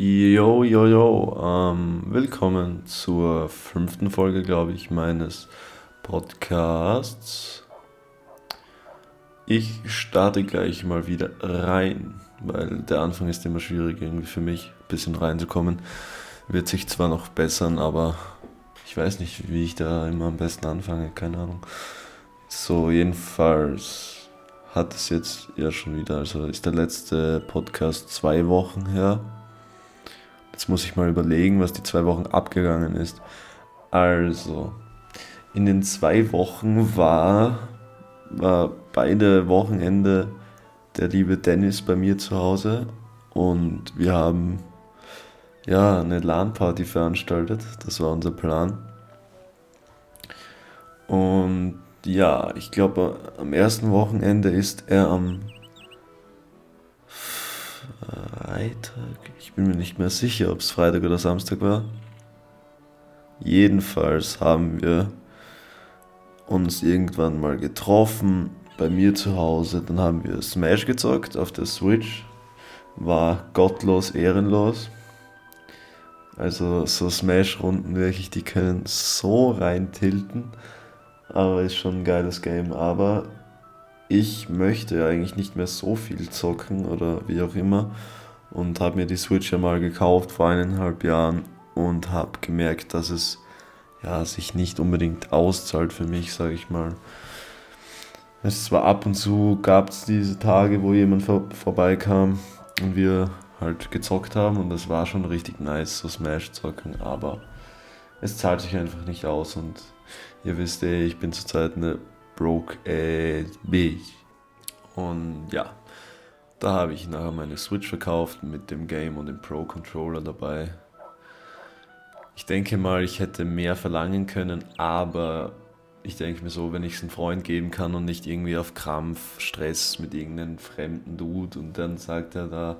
Yo, yo, yo. Ähm, willkommen zur fünften Folge, glaube ich, meines Podcasts. Ich starte gleich mal wieder rein, weil der Anfang ist immer schwierig irgendwie für mich, ein bisschen reinzukommen. Wird sich zwar noch bessern, aber ich weiß nicht, wie ich da immer am besten anfange, keine Ahnung. So, jedenfalls hat es jetzt ja schon wieder, also ist der letzte Podcast zwei Wochen her Jetzt muss ich mal überlegen, was die zwei Wochen abgegangen ist. Also, in den zwei Wochen war, war beide Wochenende der liebe Dennis bei mir zu Hause und wir haben ja eine LAN-Party veranstaltet. Das war unser Plan. Und ja, ich glaube, am ersten Wochenende ist er am Freitag. Ich bin mir nicht mehr sicher, ob es Freitag oder Samstag war. Jedenfalls haben wir uns irgendwann mal getroffen bei mir zu Hause. Dann haben wir Smash gezockt auf der Switch. War gottlos, ehrenlos. Also so Smash-Runden wirklich, die können so rein tilten. Aber ist schon ein geiles Game. Aber ich möchte eigentlich nicht mehr so viel zocken oder wie auch immer und habe mir die Switch ja mal gekauft vor eineinhalb Jahren und habe gemerkt, dass es ja, sich nicht unbedingt auszahlt für mich, sage ich mal. Es war ab und zu gab es diese Tage, wo jemand vor, vorbeikam und wir halt gezockt haben und das war schon richtig nice, so Smash zocken, aber es zahlt sich einfach nicht aus und ihr wisst eh, ich bin zurzeit eine broke äh, Bitch. Und ja, da habe ich nachher meine Switch verkauft mit dem Game und dem Pro Controller dabei. Ich denke mal, ich hätte mehr verlangen können, aber ich denke mir so, wenn ich es einem Freund geben kann und nicht irgendwie auf Krampf Stress mit irgendeinem fremden Dude und dann sagt er da,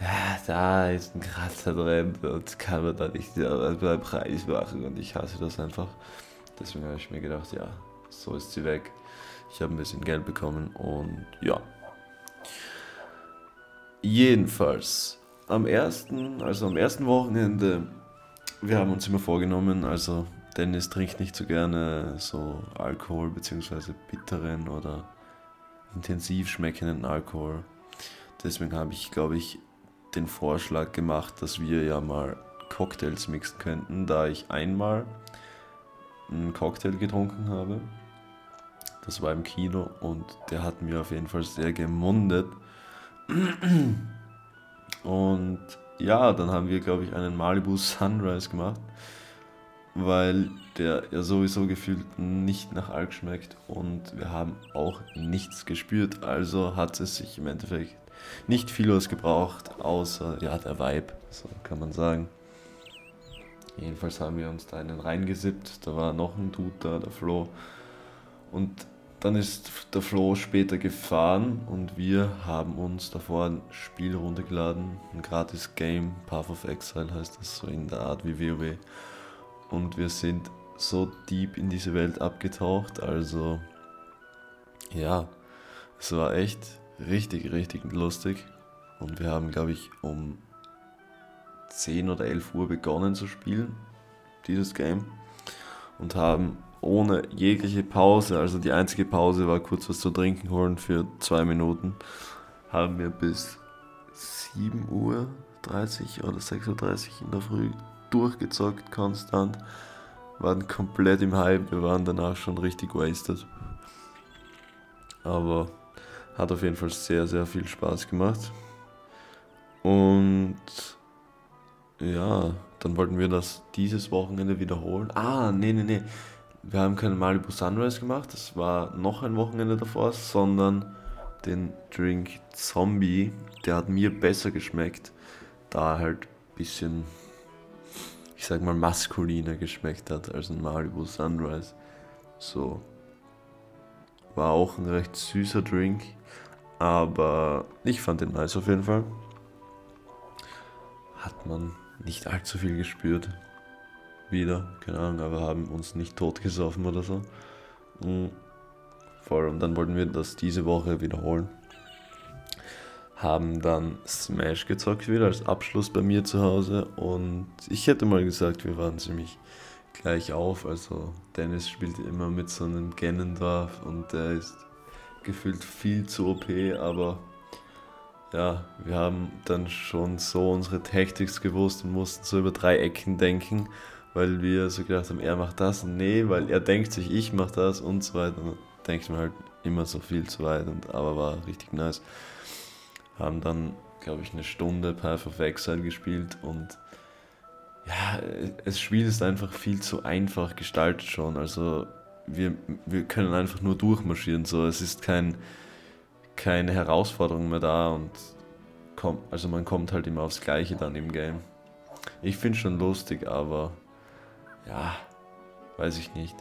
ja, da ist ein Kratzer drin und kann man da nicht beim Preis machen und ich hasse das einfach. Deswegen habe ich mir gedacht, ja, so ist sie weg. Ich habe ein bisschen Geld bekommen und ja. Jedenfalls, am ersten, also am ersten Wochenende, wir haben uns immer vorgenommen, also Dennis trinkt nicht so gerne so Alkohol bzw. bitteren oder intensiv schmeckenden Alkohol. Deswegen habe ich, glaube ich, den Vorschlag gemacht, dass wir ja mal Cocktails mixen könnten, da ich einmal einen Cocktail getrunken habe. Das war im Kino und der hat mir auf jeden Fall sehr gemundet. Und ja, dann haben wir, glaube ich, einen Malibu Sunrise gemacht, weil der ja sowieso gefühlt nicht nach Alk schmeckt und wir haben auch nichts gespürt. Also hat es sich im Endeffekt nicht viel was gebraucht, außer ja, der Vibe, so kann man sagen. Jedenfalls haben wir uns da einen reingesippt, da war noch ein Dude da, der Flo. Und dann ist der Flo später gefahren und wir haben uns davor ein Spiel runtergeladen, ein gratis Game, Path of Exile heißt das, so in der Art wie WoW. Und wir sind so deep in diese Welt abgetaucht, also ja, es war echt richtig, richtig lustig. Und wir haben, glaube ich, um 10 oder 11 Uhr begonnen zu spielen, dieses Game. Und haben ohne jegliche Pause, also die einzige Pause war kurz was zu trinken holen für zwei Minuten, haben wir bis 7 Uhr 30 oder 6.30 Uhr in der Früh durchgezockt konstant, waren komplett im Hype, wir waren danach schon richtig wasted. Aber hat auf jeden Fall sehr, sehr viel Spaß gemacht. Und ja, dann wollten wir das dieses Wochenende wiederholen. Ah, nee, nee, nee wir haben keinen Malibu Sunrise gemacht, das war noch ein Wochenende davor, sondern den Drink Zombie, der hat mir besser geschmeckt, da halt ein bisschen, ich sag mal, maskuliner geschmeckt hat als ein Malibu Sunrise. So. War auch ein recht süßer Drink, aber ich fand den nice auf jeden Fall. Hat man nicht allzu viel gespürt wieder, keine Ahnung, aber haben uns nicht totgesoffen oder so. Und vor allem dann wollten wir das diese Woche wiederholen. haben dann Smash gezockt wieder als Abschluss bei mir zu Hause und ich hätte mal gesagt, wir waren ziemlich gleich auf. Also Dennis spielt immer mit so einem Ganondorf und der ist gefühlt viel zu OP, aber ja, wir haben dann schon so unsere Tactics gewusst und mussten so über drei Ecken denken, weil wir so gedacht haben, er macht das und nee, weil er denkt sich, ich mach das und so weiter. Und denkt man halt immer so viel zu weit, und, aber war richtig nice. Haben dann, glaube ich, eine Stunde Path of Exile gespielt und ja, das Spiel ist einfach viel zu einfach gestaltet schon. Also wir, wir können einfach nur durchmarschieren. So. Es ist kein, keine Herausforderung mehr da und kommt, also man kommt halt immer aufs Gleiche dann im Game. Ich finde schon lustig, aber ja, weiß ich nicht.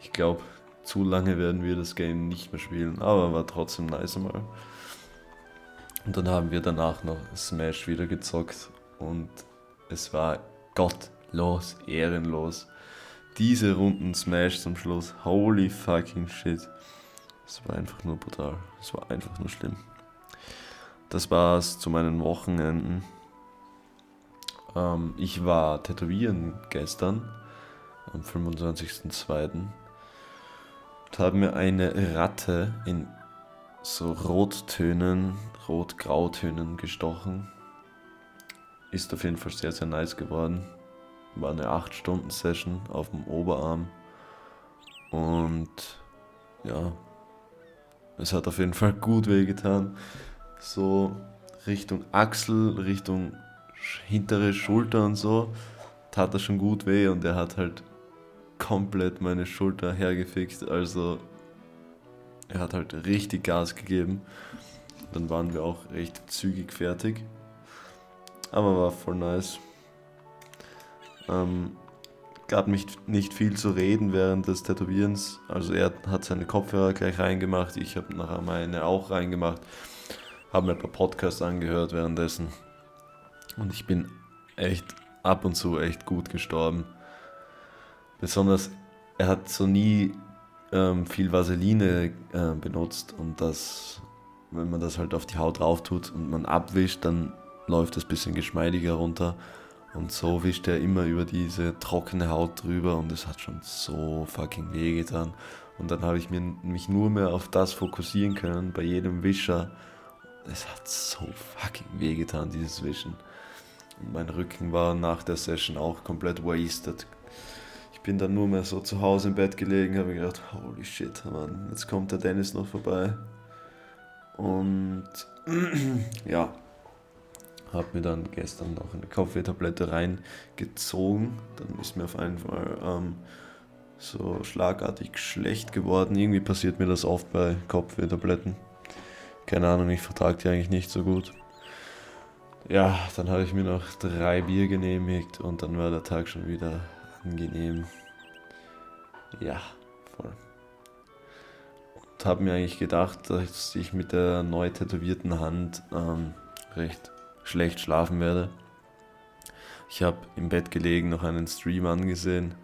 Ich glaube, zu lange werden wir das Game nicht mehr spielen, aber war trotzdem nice mal. Und dann haben wir danach noch Smash wieder gezockt und es war gottlos, ehrenlos. Diese Runden Smash zum Schluss, holy fucking shit. Es war einfach nur brutal. Es war einfach nur schlimm. Das war's zu meinen Wochenenden. Ähm, ich war tätowieren gestern, am 25.02. Und habe mir eine Ratte in so Rottönen, Rot-Grautönen gestochen. Ist auf jeden Fall sehr, sehr nice geworden. War eine 8-Stunden-Session auf dem Oberarm. Und ja, es hat auf jeden Fall gut wehgetan. So Richtung Achsel, Richtung hintere Schulter und so, tat das schon gut weh und er hat halt komplett meine Schulter hergefickt. Also er hat halt richtig Gas gegeben. Dann waren wir auch recht zügig fertig. Aber war voll nice. Ähm, gab nicht, nicht viel zu reden während des Tätowierens. Also er hat seine Kopfhörer gleich reingemacht, ich habe nachher meine auch reingemacht. Habe mir ein paar Podcasts angehört währenddessen. Und ich bin echt ab und zu echt gut gestorben. Besonders, er hat so nie ähm, viel Vaseline äh, benutzt und das, wenn man das halt auf die Haut drauf tut und man abwischt, dann läuft ein bisschen geschmeidiger runter. Und so wischt er immer über diese trockene Haut drüber und es hat schon so fucking weh getan. Und dann habe ich mir, mich nur mehr auf das fokussieren können, bei jedem Wischer. Es hat so fucking weh getan, dieses Wischen. Mein Rücken war nach der Session auch komplett wasted. Ich bin dann nur mehr so zu Hause im Bett gelegen, habe gedacht, holy shit, Mann, jetzt kommt der Dennis noch vorbei. Und ja, habe mir dann gestern noch eine Kopfwehtablette reingezogen. Dann ist mir auf einen Fall ähm, so schlagartig schlecht geworden. Irgendwie passiert mir das oft bei Kopfwehtabletten. Keine Ahnung, ich vertrage die eigentlich nicht so gut. Ja, dann habe ich mir noch drei Bier genehmigt und dann war der Tag schon wieder angenehm. Ja, voll. Und habe mir eigentlich gedacht, dass ich mit der neu tätowierten Hand ähm, recht schlecht schlafen werde. Ich habe im Bett gelegen, noch einen Stream angesehen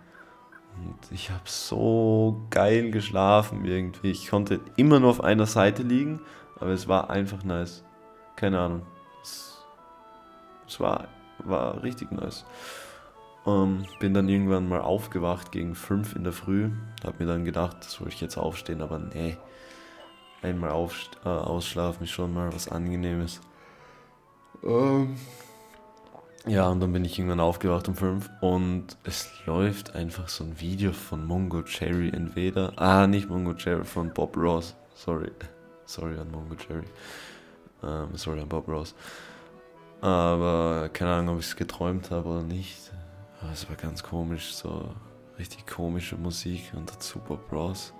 und ich habe so geil geschlafen irgendwie. Ich konnte immer nur auf einer Seite liegen, aber es war einfach nice. Keine Ahnung. Es war, war richtig nice. Ähm, bin dann irgendwann mal aufgewacht gegen 5 in der Früh. Hab mir dann gedacht, soll ich jetzt aufstehen, aber nee. Einmal auf, äh, ausschlafen ist schon mal was Angenehmes. Ähm, ja, und dann bin ich irgendwann aufgewacht um 5 und es läuft einfach so ein Video von Mongo Cherry entweder. Ah, nicht Mongo Cherry, von Bob Ross. Sorry. Sorry an Mongo Cherry. Ähm, sorry an Bob Ross. Aber keine Ahnung, ob ich es geträumt habe oder nicht. Aber es war ganz komisch, so richtig komische Musik und dazu Bob Ross.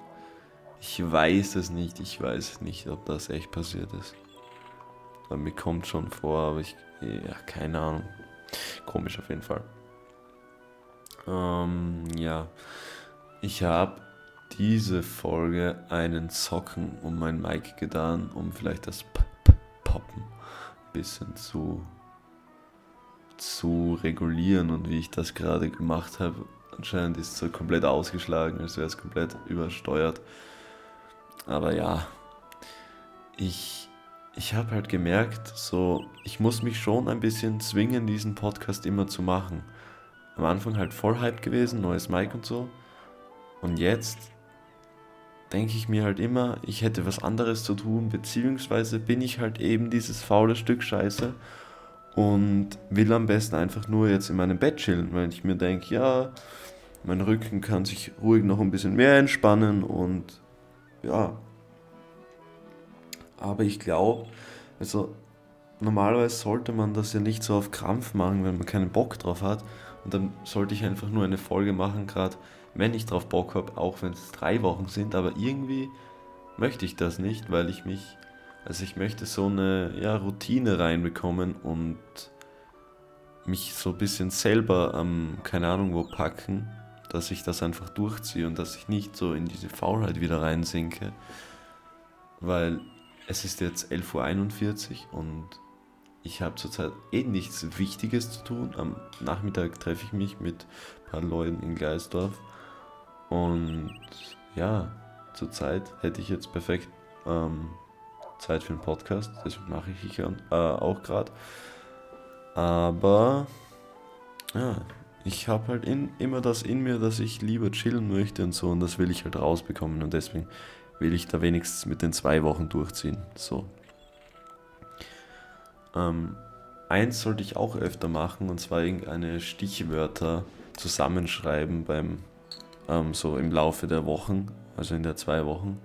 Ich weiß es nicht, ich weiß nicht, ob das echt passiert ist. Mir kommt schon vor, aber ich, ja, keine Ahnung. Komisch auf jeden Fall. Ähm, ja, ich habe diese Folge einen Socken um mein Mic getan, um vielleicht das P -P Poppen bisschen zu, zu regulieren und wie ich das gerade gemacht habe. Anscheinend ist es so komplett ausgeschlagen, als wäre es komplett übersteuert. Aber ja, ich ich habe halt gemerkt, so, ich muss mich schon ein bisschen zwingen, diesen Podcast immer zu machen. Am Anfang halt voll Hype gewesen, neues Mic und so. Und jetzt denke ich mir halt immer, ich hätte was anderes zu tun, beziehungsweise bin ich halt eben dieses faule Stück Scheiße und will am besten einfach nur jetzt in meinem Bett chillen, weil ich mir denke, ja, mein Rücken kann sich ruhig noch ein bisschen mehr entspannen und ja. Aber ich glaube, also normalerweise sollte man das ja nicht so auf Krampf machen, wenn man keinen Bock drauf hat. Und dann sollte ich einfach nur eine Folge machen, gerade wenn ich drauf Bock habe, auch wenn es drei Wochen sind. Aber irgendwie möchte ich das nicht, weil ich mich, also ich möchte so eine ja, Routine reinbekommen und mich so ein bisschen selber am, ähm, keine Ahnung wo packen, dass ich das einfach durchziehe und dass ich nicht so in diese Faulheit wieder reinsinke. Weil es ist jetzt 11.41 Uhr und ich habe zurzeit eh nichts Wichtiges zu tun. Am Nachmittag treffe ich mich mit ein paar Leuten in Gleisdorf. Und ja, zurzeit hätte ich jetzt perfekt ähm, Zeit für einen Podcast. Das mache ich äh, auch gerade. Aber ja, ich habe halt in, immer das in mir, dass ich lieber chillen möchte und so. Und das will ich halt rausbekommen. Und deswegen will ich da wenigstens mit den zwei Wochen durchziehen. So. Ähm, eins sollte ich auch öfter machen, und zwar irgendeine Stichwörter zusammenschreiben beim ähm, so im Laufe der Wochen, also in der zwei Wochen,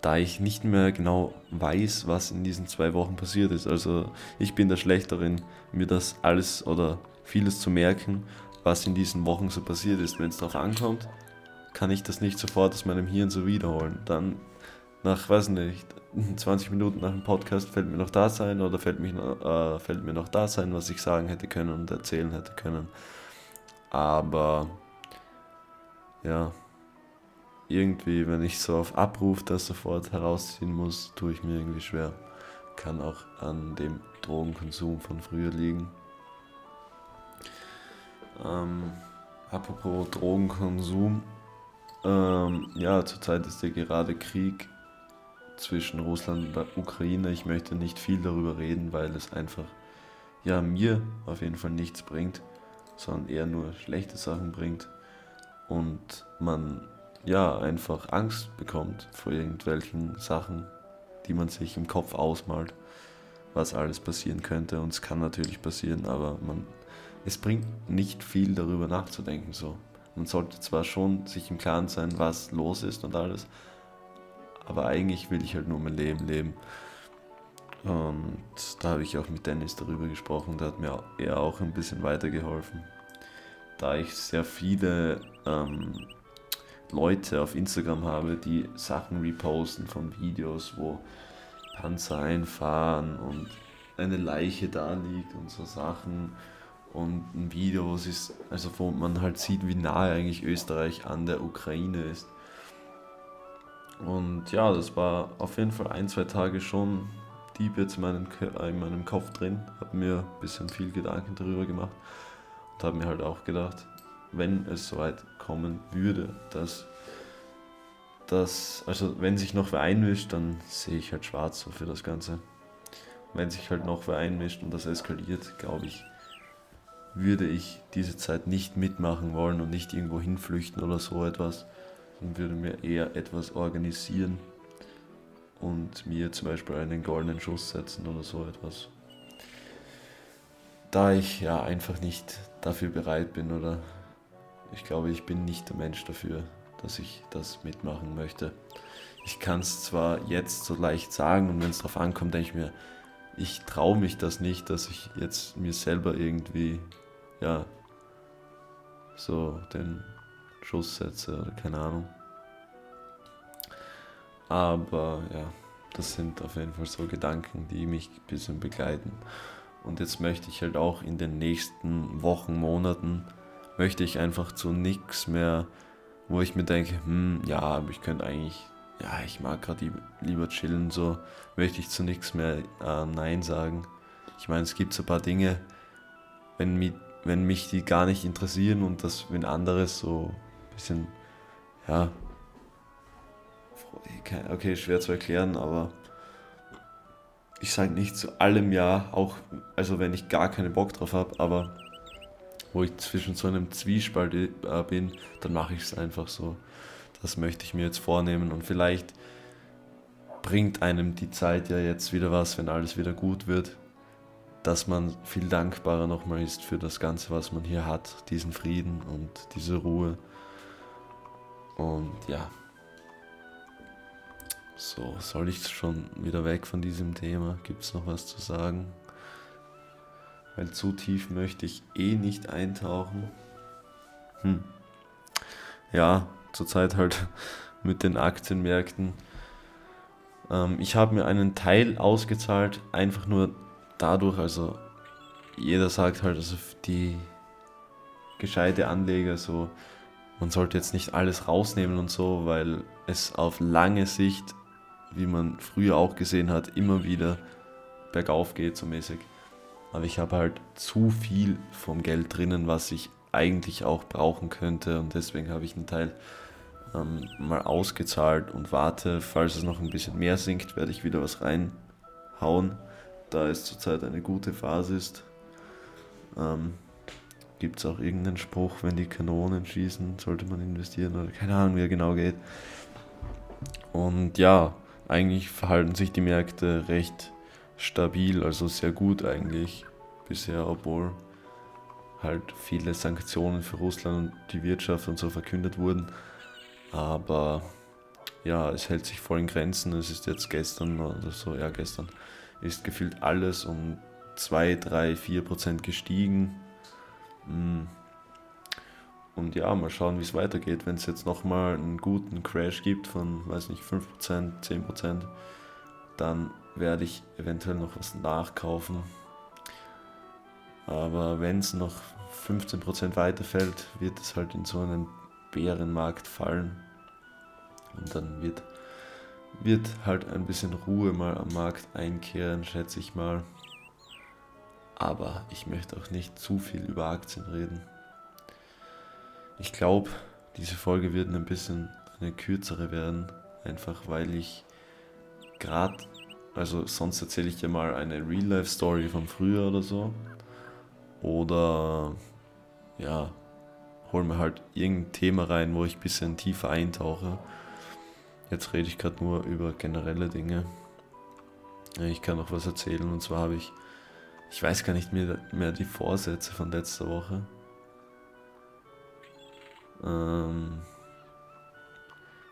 da ich nicht mehr genau weiß, was in diesen zwei Wochen passiert ist. Also ich bin da schlecht darin, mir das alles oder vieles zu merken, was in diesen Wochen so passiert ist. Wenn es darauf ankommt, kann ich das nicht sofort aus meinem Hirn so wiederholen. Dann nach, weiß nicht, 20 Minuten nach dem Podcast fällt mir noch das ein oder fällt, mich, äh, fällt mir noch das ein, was ich sagen hätte können und erzählen hätte können. Aber ja, irgendwie, wenn ich so auf Abruf das sofort herausziehen muss, tue ich mir irgendwie schwer. Kann auch an dem Drogenkonsum von früher liegen. Ähm, apropos Drogenkonsum, ähm, ja, zurzeit ist ja gerade Krieg zwischen Russland und der Ukraine. Ich möchte nicht viel darüber reden, weil es einfach ja mir auf jeden Fall nichts bringt, sondern eher nur schlechte Sachen bringt und man ja einfach Angst bekommt vor irgendwelchen Sachen, die man sich im Kopf ausmalt, was alles passieren könnte und es kann natürlich passieren, aber man es bringt nicht viel darüber nachzudenken so. Man sollte zwar schon sich im Klaren sein, was los ist und alles, aber eigentlich will ich halt nur mein Leben leben. Und da habe ich auch mit Dennis darüber gesprochen, der hat mir eher auch ein bisschen weitergeholfen. Da ich sehr viele ähm, Leute auf Instagram habe, die Sachen reposten von Videos, wo Panzer einfahren und eine Leiche da liegt und so Sachen und ein Video, wo, ist, also wo man halt sieht, wie nahe eigentlich Österreich an der Ukraine ist. Und ja, das war auf jeden Fall ein, zwei Tage schon deep jetzt in meinem, in meinem Kopf drin. Habe mir ein bisschen viel Gedanken darüber gemacht und habe mir halt auch gedacht, wenn es soweit kommen würde, dass das, also wenn sich noch wer einmischt, dann sehe ich halt schwarz so für das Ganze. Wenn sich halt noch wer einmischt und das eskaliert, glaube ich, würde ich diese Zeit nicht mitmachen wollen und nicht irgendwo hinflüchten oder so etwas, sondern würde mir eher etwas organisieren und mir zum Beispiel einen goldenen Schuss setzen oder so etwas. Da ich ja einfach nicht dafür bereit bin oder ich glaube, ich bin nicht der Mensch dafür, dass ich das mitmachen möchte. Ich kann es zwar jetzt so leicht sagen und wenn es darauf ankommt, denke ich mir, ich traue mich das nicht, dass ich jetzt mir selber irgendwie ja, so den Schuss setze oder keine Ahnung. Aber ja, das sind auf jeden Fall so Gedanken, die mich ein bisschen begleiten. Und jetzt möchte ich halt auch in den nächsten Wochen, Monaten, möchte ich einfach zu nichts mehr, wo ich mir denke, hm, ja, aber ich könnte eigentlich, ja, ich mag gerade lieber chillen, so möchte ich zu nichts mehr äh, Nein sagen. Ich meine, es gibt so ein paar Dinge, wenn, mit, wenn mich die gar nicht interessieren und das, wenn anderes so ein bisschen, ja, okay, schwer zu erklären, aber ich sage nicht zu allem Ja, auch also wenn ich gar keinen Bock drauf habe, aber wo ich zwischen so einem Zwiespalt äh, bin, dann mache ich es einfach so. Das möchte ich mir jetzt vornehmen und vielleicht bringt einem die Zeit ja jetzt wieder was, wenn alles wieder gut wird, dass man viel dankbarer nochmal ist für das Ganze, was man hier hat, diesen Frieden und diese Ruhe. Und ja, so, soll ich schon wieder weg von diesem Thema? Gibt es noch was zu sagen? Weil zu tief möchte ich eh nicht eintauchen. Hm. Ja, zurzeit halt mit den Aktienmärkten. Ähm, ich habe mir einen Teil ausgezahlt, einfach nur dadurch, also jeder sagt halt, also die gescheite Anleger so, man sollte jetzt nicht alles rausnehmen und so, weil es auf lange Sicht, wie man früher auch gesehen hat, immer wieder bergauf geht, so mäßig. Aber ich habe halt zu viel vom Geld drinnen, was ich eigentlich auch brauchen könnte. Und deswegen habe ich einen Teil ähm, mal ausgezahlt und warte, falls es noch ein bisschen mehr sinkt, werde ich wieder was reinhauen. Da es zurzeit eine gute Phase ist. Ähm, Gibt es auch irgendeinen Spruch, wenn die Kanonen schießen, sollte man investieren oder keine Ahnung, wie er genau geht. Und ja, eigentlich verhalten sich die Märkte recht stabil, also sehr gut eigentlich bisher, obwohl halt viele Sanktionen für Russland und die Wirtschaft und so verkündet wurden. Aber ja, es hält sich voll in Grenzen. Es ist jetzt gestern oder so, ja gestern, ist gefühlt alles um 2, 3, 4 Prozent gestiegen. Und ja, mal schauen, wie es weitergeht. Wenn es jetzt nochmal einen guten Crash gibt von, weiß nicht, 5%, 10%, dann werde ich eventuell noch was nachkaufen. Aber wenn es noch 15% weiterfällt, wird es halt in so einen Bärenmarkt fallen. Und dann wird, wird halt ein bisschen Ruhe mal am Markt einkehren, schätze ich mal. Aber ich möchte auch nicht zu viel über Aktien reden. Ich glaube, diese Folge wird ein bisschen eine kürzere werden, einfach weil ich gerade also sonst erzähle ich dir mal eine Real-Life-Story von früher oder so. Oder ja, hol mir halt irgendein Thema rein, wo ich ein bisschen tiefer eintauche. Jetzt rede ich gerade nur über generelle Dinge. Ich kann noch was erzählen und zwar habe ich, ich weiß gar nicht mehr, mehr die Vorsätze von letzter Woche. Ähm,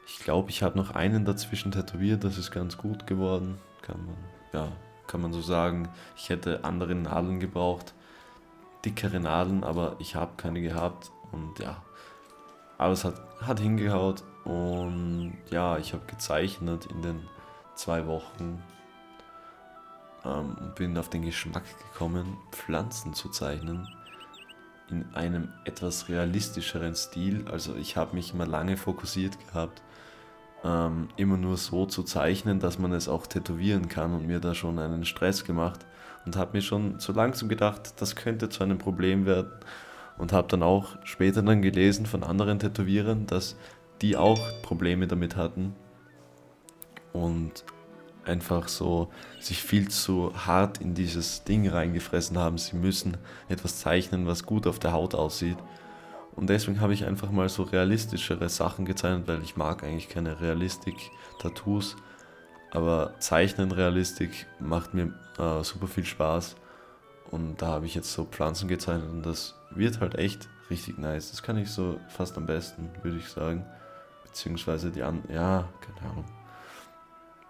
ich glaube, ich habe noch einen dazwischen tätowiert, das ist ganz gut geworden. Kann man, ja, kann man so sagen. Ich hätte andere Nadeln gebraucht, dickere Nadeln, aber ich habe keine gehabt. Und ja, aber es hat, hat hingehaut. Und ja, ich habe gezeichnet in den zwei Wochen ähm, und bin auf den Geschmack gekommen, Pflanzen zu zeichnen in einem etwas realistischeren Stil. Also ich habe mich immer lange fokussiert gehabt ähm, immer nur so zu zeichnen, dass man es auch tätowieren kann und mir da schon einen Stress gemacht und habe mir schon so langsam gedacht, das könnte zu einem Problem werden und habe dann auch später dann gelesen von anderen Tätowierern, dass die auch Probleme damit hatten und einfach so sich viel zu hart in dieses Ding reingefressen haben. Sie müssen etwas zeichnen, was gut auf der Haut aussieht und deswegen habe ich einfach mal so realistischere Sachen gezeichnet, weil ich mag eigentlich keine Realistik-Tattoos. Aber Zeichnen Realistik macht mir äh, super viel Spaß. Und da habe ich jetzt so Pflanzen gezeichnet und das wird halt echt richtig nice. Das kann ich so fast am besten, würde ich sagen. Beziehungsweise die anderen, ja, keine Ahnung.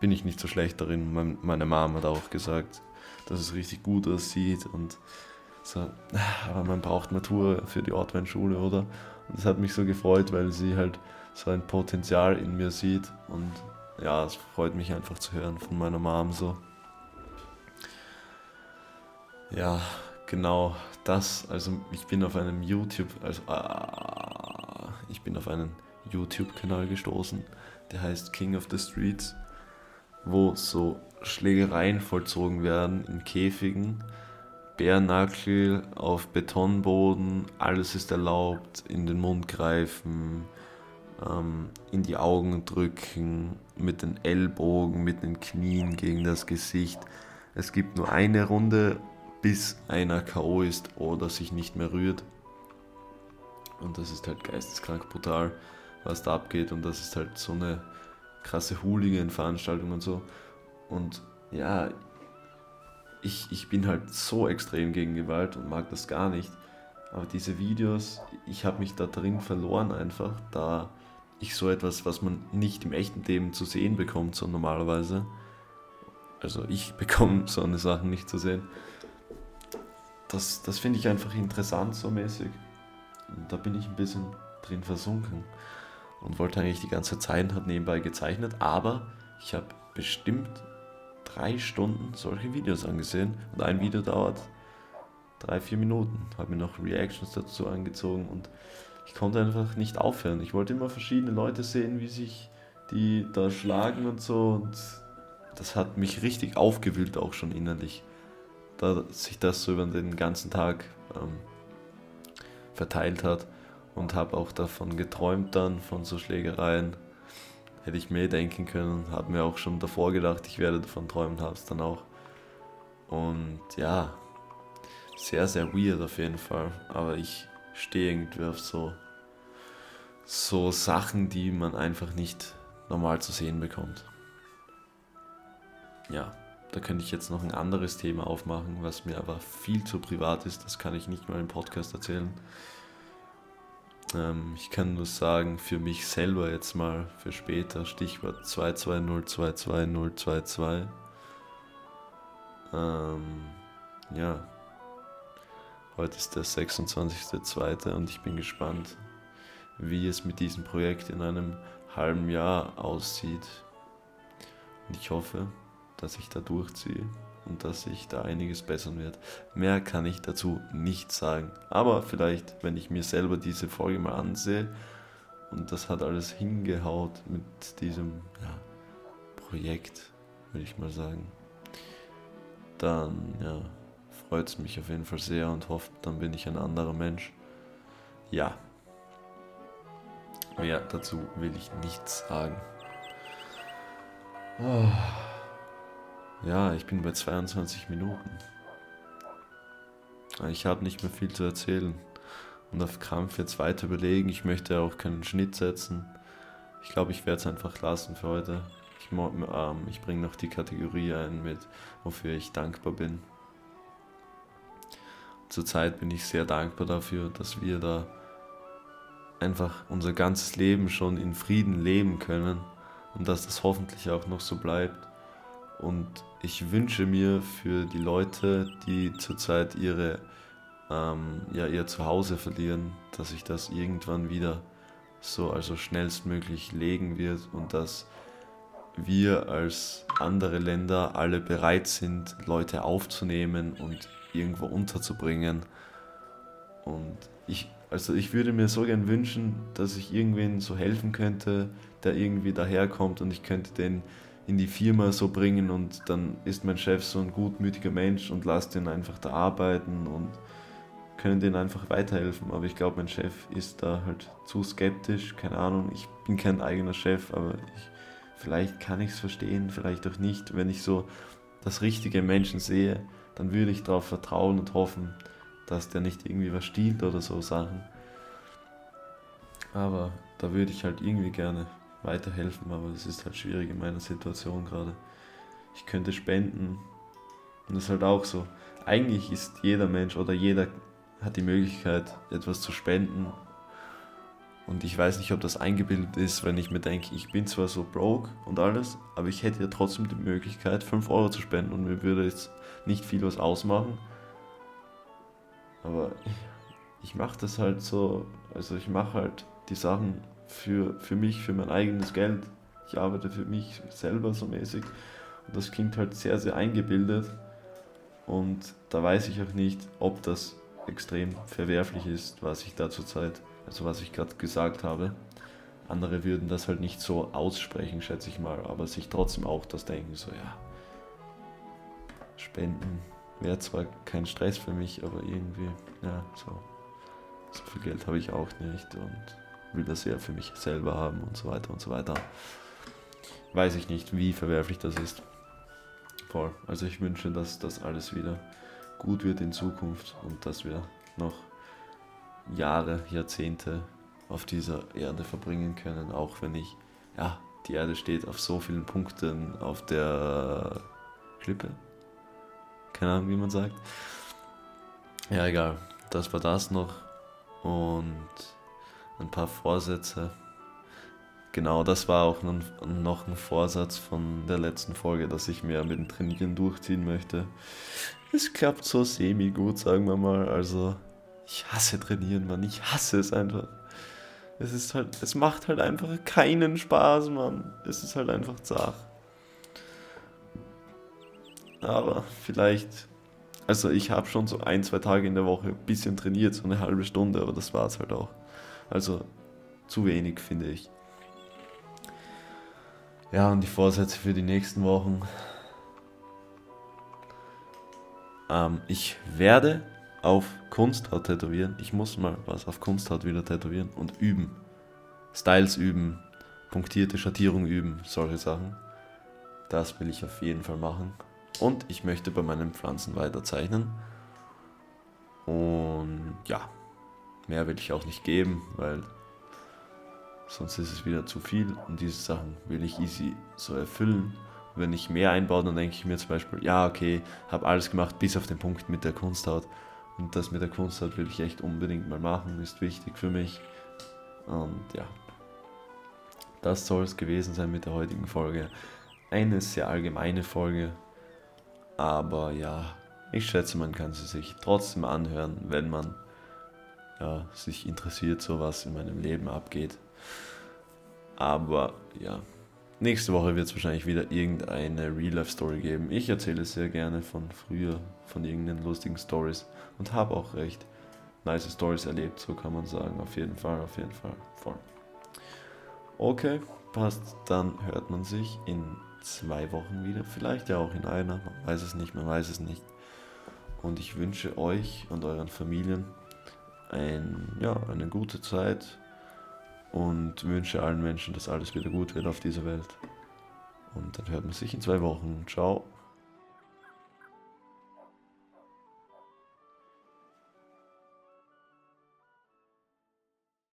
Bin ich nicht so schlecht darin. Meine Mama hat auch gesagt, dass es richtig gut aussieht und so, aber man braucht Matur für die Ortweinschule, oder? Und das hat mich so gefreut, weil sie halt so ein Potenzial in mir sieht. Und ja, es freut mich einfach zu hören von meiner Mom so. Ja, genau das. Also ich bin auf einem YouTube, also ah, ich bin auf einen YouTube-Kanal gestoßen, der heißt King of the Streets, wo so Schlägereien vollzogen werden in Käfigen Bärnackel auf Betonboden, alles ist erlaubt, in den Mund greifen, ähm, in die Augen drücken, mit den Ellbogen, mit den Knien gegen das Gesicht. es gibt nur eine Runde, bis einer K.O. ist oder sich nicht mehr rührt. Und das ist halt geisteskrank brutal, was da abgeht. Und das ist halt so eine krasse Hooligan-Veranstaltung und so. Und ja, ich, ich bin halt so extrem gegen Gewalt und mag das gar nicht. Aber diese Videos, ich habe mich da drin verloren einfach, da ich so etwas, was man nicht im echten Leben zu sehen bekommt, so normalerweise. Also ich bekomme so eine Sachen nicht zu sehen. Das, das finde ich einfach interessant so mäßig. Und da bin ich ein bisschen drin versunken und wollte eigentlich die ganze Zeit, hat nebenbei gezeichnet, aber ich habe bestimmt drei Stunden solche Videos angesehen und ein Video dauert drei, vier Minuten. Habe mir noch Reactions dazu angezogen und ich konnte einfach nicht aufhören. Ich wollte immer verschiedene Leute sehen, wie sich die da schlagen und so und das hat mich richtig aufgewühlt auch schon innerlich, da sich das so über den ganzen Tag ähm, verteilt hat und habe auch davon geträumt dann, von so Schlägereien. Hätte ich mir denken können, habe mir auch schon davor gedacht, ich werde davon träumen, habe es dann auch. Und ja, sehr, sehr weird auf jeden Fall. Aber ich stehe irgendwie auf so, so Sachen, die man einfach nicht normal zu sehen bekommt. Ja, da könnte ich jetzt noch ein anderes Thema aufmachen, was mir aber viel zu privat ist. Das kann ich nicht mal im Podcast erzählen. Ähm, ich kann nur sagen, für mich selber jetzt mal für später, Stichwort 22022022. Ähm, ja, heute ist der 26.02. und ich bin gespannt, wie es mit diesem Projekt in einem halben Jahr aussieht. Und ich hoffe, dass ich da durchziehe und dass sich da einiges bessern wird. Mehr kann ich dazu nicht sagen. Aber vielleicht, wenn ich mir selber diese Folge mal ansehe und das hat alles hingehaut mit diesem ja, Projekt, würde ich mal sagen, dann ja, freut es mich auf jeden Fall sehr und hofft, dann bin ich ein anderer Mensch. Ja. Mehr dazu will ich nichts sagen. Oh. Ja, ich bin bei 22 Minuten. Ich habe nicht mehr viel zu erzählen. Und auf Krampf jetzt weiter überlegen. Ich möchte auch keinen Schnitt setzen. Ich glaube, ich werde es einfach lassen für heute. Ich, ähm, ich bringe noch die Kategorie ein, mit, wofür ich dankbar bin. Zurzeit bin ich sehr dankbar dafür, dass wir da einfach unser ganzes Leben schon in Frieden leben können und dass das hoffentlich auch noch so bleibt. Und ich wünsche mir für die Leute, die zurzeit ihre, ähm, ja, ihr Zuhause verlieren, dass sich das irgendwann wieder so also schnellstmöglich legen wird und dass wir als andere Länder alle bereit sind, Leute aufzunehmen und irgendwo unterzubringen. Und ich, also ich würde mir so gern wünschen, dass ich irgendwen so helfen könnte, der irgendwie daherkommt und ich könnte den in die Firma so bringen und dann ist mein Chef so ein gutmütiger Mensch und lasst den einfach da arbeiten und können denen einfach weiterhelfen. Aber ich glaube, mein Chef ist da halt zu skeptisch, keine Ahnung. Ich bin kein eigener Chef, aber ich, vielleicht kann ich es verstehen, vielleicht auch nicht. Wenn ich so das richtige Menschen sehe, dann würde ich darauf vertrauen und hoffen, dass der nicht irgendwie was stiehlt oder so Sachen. Aber da würde ich halt irgendwie gerne weiterhelfen, aber es ist halt schwierig in meiner Situation gerade. Ich könnte spenden und das ist halt auch so. Eigentlich ist jeder Mensch oder jeder hat die Möglichkeit, etwas zu spenden. Und ich weiß nicht, ob das eingebildet ist, wenn ich mir denke, ich bin zwar so broke und alles, aber ich hätte ja trotzdem die Möglichkeit, 5 Euro zu spenden und mir würde jetzt nicht viel was ausmachen. Aber ich mache das halt so, also ich mache halt die Sachen für, für mich, für mein eigenes Geld. Ich arbeite für mich selber so mäßig. Und das klingt halt sehr, sehr eingebildet. Und da weiß ich auch nicht, ob das extrem verwerflich ist, was ich da zurzeit, also was ich gerade gesagt habe. Andere würden das halt nicht so aussprechen, schätze ich mal, aber sich trotzdem auch das denken, so ja, Spenden wäre zwar kein Stress für mich, aber irgendwie, ja, so, so viel Geld habe ich auch nicht und will das ja für mich selber haben und so weiter und so weiter. Weiß ich nicht, wie verwerflich das ist. voll. Also ich wünsche, dass das alles wieder gut wird in Zukunft und dass wir noch Jahre, Jahrzehnte auf dieser Erde verbringen können, auch wenn ich, ja, die Erde steht auf so vielen Punkten auf der Klippe. Keine Ahnung, wie man sagt. Ja, egal. Das war das noch. Und ein paar Vorsätze. Genau, das war auch noch ein Vorsatz von der letzten Folge, dass ich mehr mit dem Trainieren durchziehen möchte. Es klappt so semi-gut, sagen wir mal. Also, ich hasse Trainieren, Mann. Ich hasse es einfach. Es ist halt, es macht halt einfach keinen Spaß, Mann. Es ist halt einfach zart. Aber vielleicht, also ich habe schon so ein, zwei Tage in der Woche ein bisschen trainiert, so eine halbe Stunde, aber das war es halt auch. Also zu wenig, finde ich. Ja, und die Vorsätze für die nächsten Wochen. Ähm, ich werde auf Kunsthaut tätowieren. Ich muss mal was auf Kunsthaut wieder tätowieren und üben. Styles üben, punktierte Schattierung üben, solche Sachen. Das will ich auf jeden Fall machen. Und ich möchte bei meinen Pflanzen weiterzeichnen. Und ja, mehr will ich auch nicht geben, weil sonst ist es wieder zu viel und diese Sachen will ich easy so erfüllen. wenn ich mehr einbaue, dann denke ich mir zum Beispiel, ja, okay, habe alles gemacht bis auf den Punkt mit der Kunsthaut. Und das mit der Kunsthaut will ich echt unbedingt mal machen, ist wichtig für mich. Und ja, das soll es gewesen sein mit der heutigen Folge. Eine sehr allgemeine Folge, aber ja, ich schätze, man kann sie sich trotzdem anhören, wenn man ja, sich interessiert, so was in meinem Leben abgeht. Aber ja, nächste Woche wird es wahrscheinlich wieder irgendeine Real-Life-Story geben. Ich erzähle sehr gerne von früher, von irgendeinen lustigen Stories und habe auch recht nice Stories erlebt, so kann man sagen. Auf jeden Fall, auf jeden Fall. Voll. Okay, passt. Dann hört man sich in zwei Wochen wieder. Vielleicht ja auch in einer. Man weiß es nicht, man weiß es nicht. Und ich wünsche euch und euren Familien ein, ja, eine gute Zeit und wünsche allen Menschen, dass alles wieder gut wird auf dieser Welt. Und dann hört man sich in zwei Wochen. Ciao.